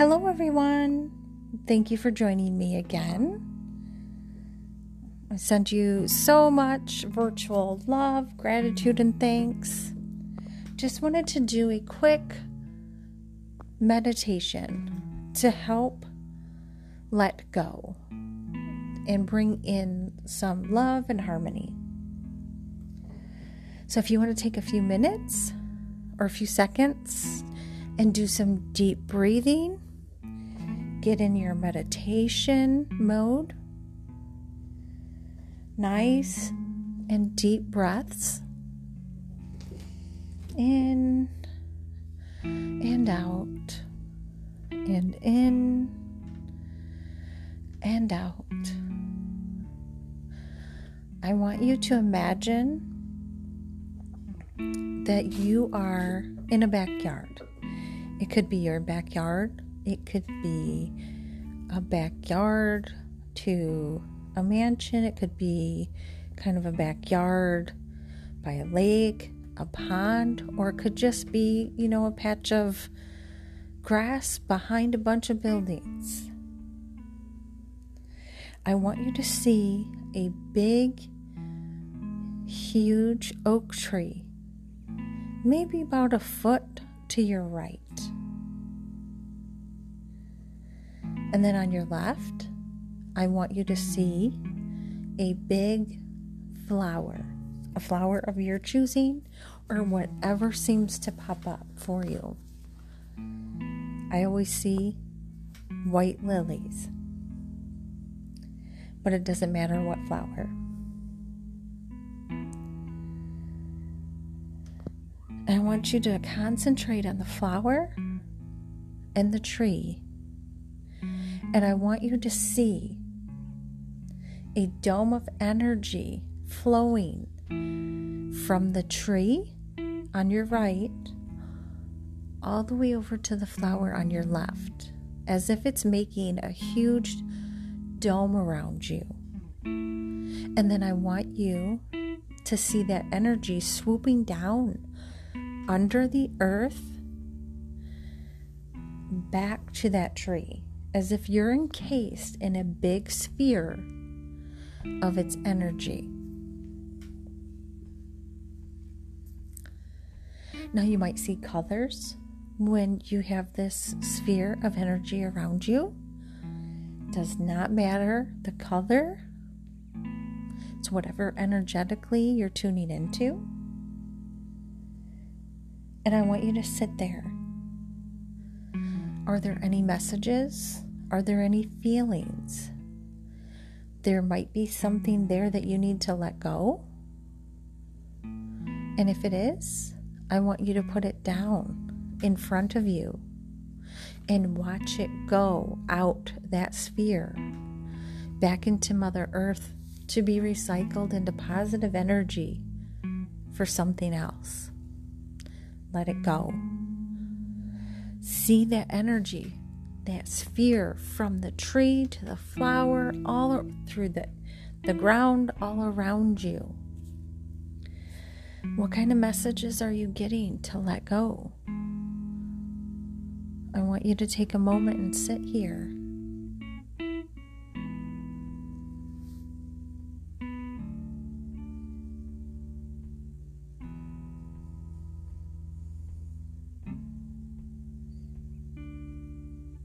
Hello, everyone. Thank you for joining me again. I send you so much virtual love, gratitude, and thanks. Just wanted to do a quick meditation to help let go and bring in some love and harmony. So, if you want to take a few minutes or a few seconds and do some deep breathing, get in your meditation mode. Nice and deep breaths in and out, and in and out. I want you to imagine that you are in a backyard. It could be your backyard, it could be a backyard to a mansion, it could be kind of a backyard by a lake, a pond, or it could just be, you know, a patch of grass behind a bunch of buildings. I want you to see a big, huge oak tree, maybe about a foot to your right. And then on your left, I want you to see a big flower, a flower of your choosing, or whatever seems to pop up for you. I always see white lilies, but it doesn't matter what flower. I want you to concentrate on the flower and the tree and I want you to see a dome of energy flowing from the tree on your right all the way over to the flower on your left, as if it's making a huge dome around you. And then I want you to see that energy swooping down under the earth back to that tree as if you're encased in a big sphere of its energy. Now, you might see colors when you have this sphere of energy around you. Does not matter the color, it's whatever energetically you're tuning into. And I want you to sit there are there any messages? Are there any feelings? There might be something there that you need to let go. And if it is, I want you to put it down in front of you and watch it go out that sphere back into Mother Earth to be recycled into positive energy for something else. Let it go. See that energy, that sphere from the tree to the flower, all through the, the ground, all around you. What kind of messages are you getting to let go? I want you to take a moment and sit here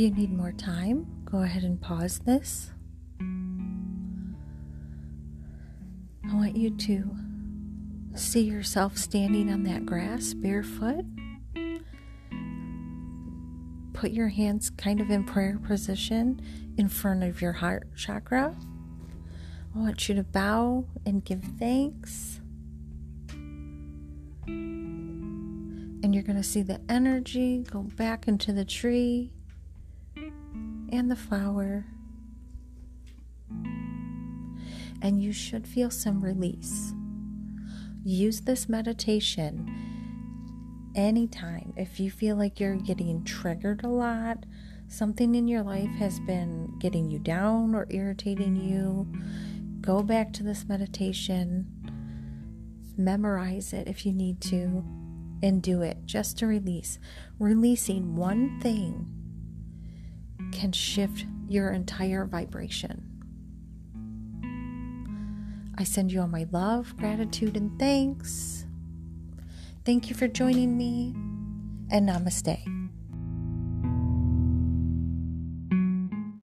you need more time, go ahead and pause this. I want you to see yourself standing on that grass barefoot. Put your hands kind of in prayer position in front of your heart chakra. I want you to bow and give thanks. And you're going to see the energy go back into the tree and the flower. And you should feel some release. Use this meditation anytime. If you feel like you're getting triggered a lot, something in your life has been getting you down or irritating you, go back to this meditation, memorize it if you need to, and do it just to release. Releasing one thing can shift your entire vibration. I send you all my love, gratitude, and thanks. Thank you for joining me, and namaste.